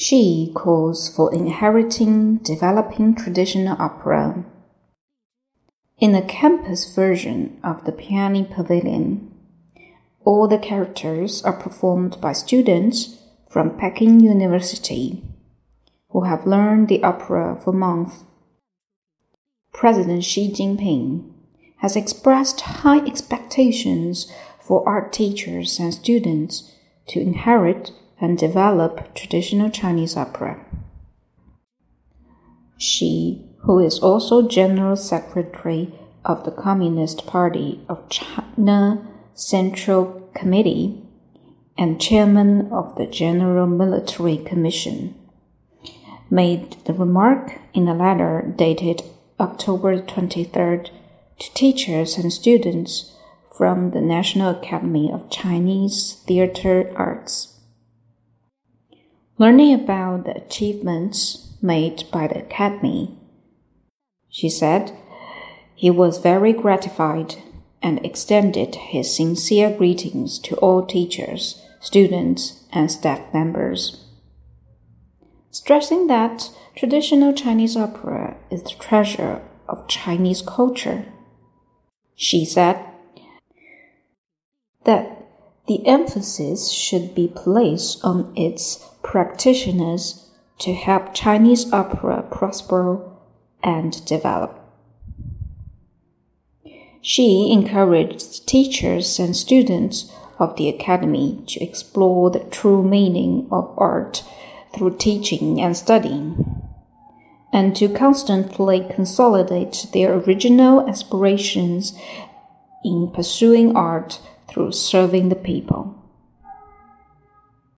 Xi calls for inheriting developing traditional opera. In the campus version of the Peony Pavilion, all the characters are performed by students from Peking University who have learned the opera for months. President Xi Jinping has expressed high expectations for art teachers and students to inherit and develop traditional Chinese opera. Xi, who is also General Secretary of the Communist Party of China Central Committee and Chairman of the Central Military Commission, made the remark in a letter dated October 23rd to teachers and students from the National Academy of Chinese Theatre Arts. Learning about the achievements made by the Academy, Xi said he was very gratified and extended his sincere greetings to all teachers, students, and staff members. Stressing that traditional Chinese opera is the treasure of Chinese culture, Xi said the emphasis should be placed on its practitioners to help Chinese opera prosper and develop. Xi encouraged teachers and students of the academy to explore the true meaning of art through teaching and studying, and to constantly consolidate their original aspirations in pursuing art through serving the people.